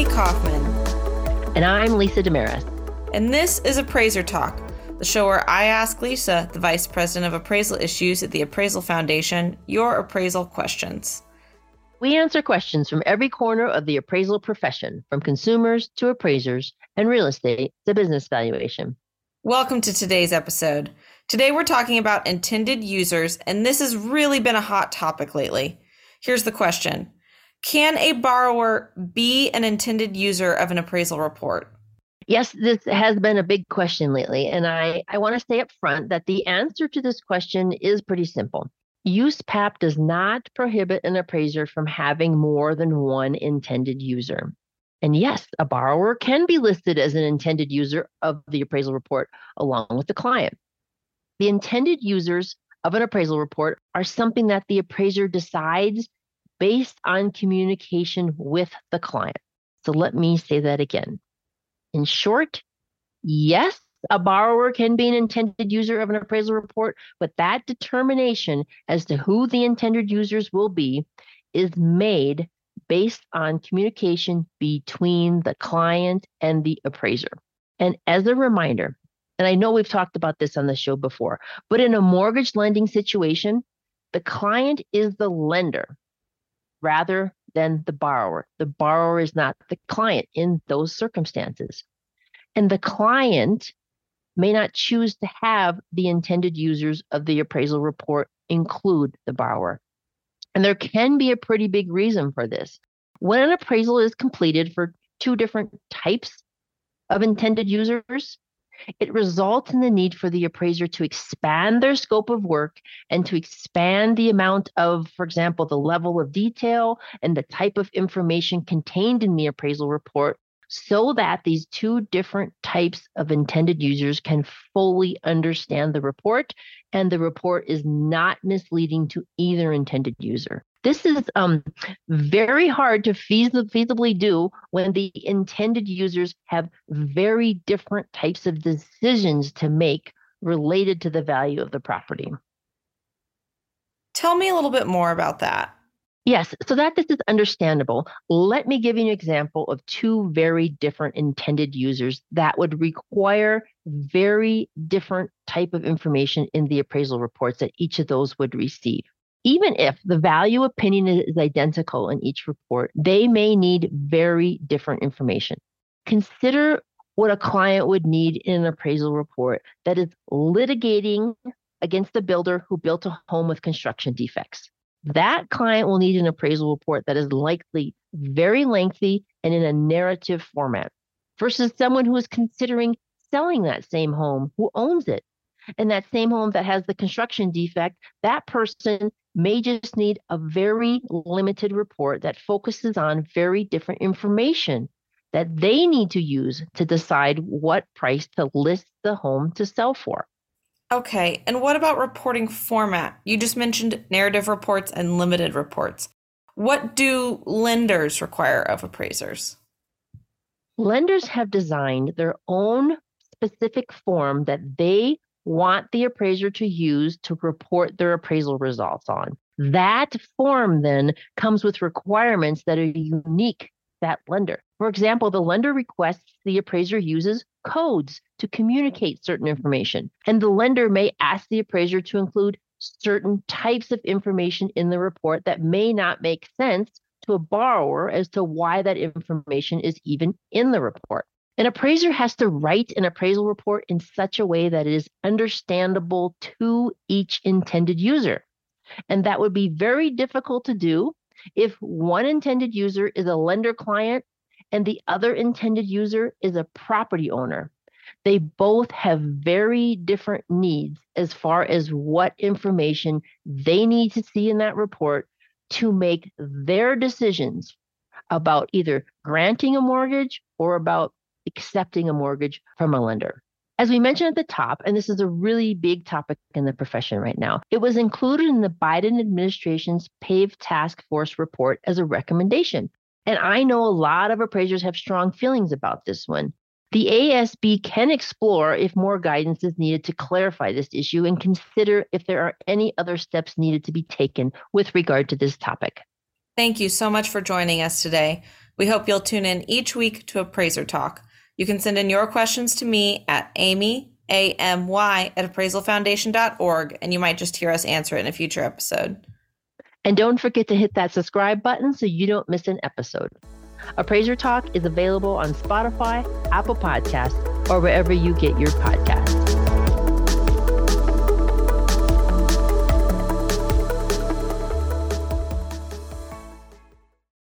Amy Kaufman. And I'm Lisa Desmarais. And this is Appraiser Talk, the show where I ask Lisa, the Vice President of Appraisal Issues at the Appraisal Foundation, your appraisal questions. We answer questions from every corner of the appraisal profession, from consumers to appraisers and real estate to business valuation. Welcome to today's episode. Today we're talking about intended users, and this has really been a hot topic lately. Here's the question Can a borrower be an intended user of an appraisal report? Yes, this has been a big question lately, and I, I want to say up front that the answer to this question is pretty simple. USPAP does not prohibit an appraiser from having more than one intended user. And yes, a borrower can be listed as an intended user of the appraisal report along with the client. The intended users of an appraisal report are something that the appraiser decides based on communication with the client. So let me say that again. In short, yes, a borrower can be an intended user of an appraisal report, but that determination as to who the intended users will be is made based on communication between the client and the appraiser. And as a reminder, and I know we've talked about this on the show before, but in a mortgage lending situation, the client is the lender rather than the borrower. The borrower is not the client in those circumstances. And the client may not choose to have the intended users of the appraisal report include the borrower. And there can be a pretty big reason for this. When an appraisal is completed for two different types of intended users, it results in the need for the appraiser to expand their scope of work and to expand the amount of, for example, the level of detail and the type of information contained in the appraisal report so that these two different types of intended users can fully understand the report and the report is not misleading to either intended user. This is um, very hard to feasibly do when the intended users have very different types of decisions to make related to the value of the property. Tell me a little bit more about that. Yes, so that this is understandable. Let me give you an example of two very different intended users that would require very different type of information in the appraisal reports that each of those would receive. Even if the value opinion is identical in each report, they may need very different information. Consider what a client would need in an appraisal report that is litigating against the builder who built a home with construction defects that client will need an appraisal report that is likely very lengthy and in a narrative format versus someone who is considering selling that same home who owns it. And that same home that has the construction defect, that person may just need a very limited report that focuses on very different information that they need to use to decide what price to list the home to sell for. Okay, and what about reporting format? You just mentioned narrative reports and limited reports. What do lenders require of appraisers? Lenders have designed their own specific form that they want the appraiser to use to report their appraisal results on. That form then comes with requirements that are unique that lender. For example, the lender requests the appraiser uses codes to communicate certain information, and the lender may ask the appraiser to include certain types of information in the report that may not make sense to a borrower as to why that information is even in the report. An appraiser has to write an appraisal report in such a way that it is understandable to each intended user. And that would be very difficult to do if one intended user is a lender client and the other intended user is a property owner. They both have very different needs as far as what information they need to see in that report to make their decisions about either granting a mortgage or about accepting a mortgage from a lender. As we mentioned at the top, and this is a really big topic in the profession right now, it was included in the Biden administration's PAVE task force report as a recommendation. And I know a lot of appraisers have strong feelings about this one. The ASB can explore if more guidance is needed to clarify this issue and consider if there are any other steps needed to be taken with regard to this topic. Thank you so much for joining us today. We hope you'll tune in each week to Appraiser Talk. You can send in your questions to me at Amy, A-M-Y, at appraisalfoundation.org, and you might just hear us answer it in a future episode. And don't forget to hit that subscribe button so you don't miss an episode. Appraiser Talk is available on Spotify, Apple Podcasts, or wherever you get your podcasts.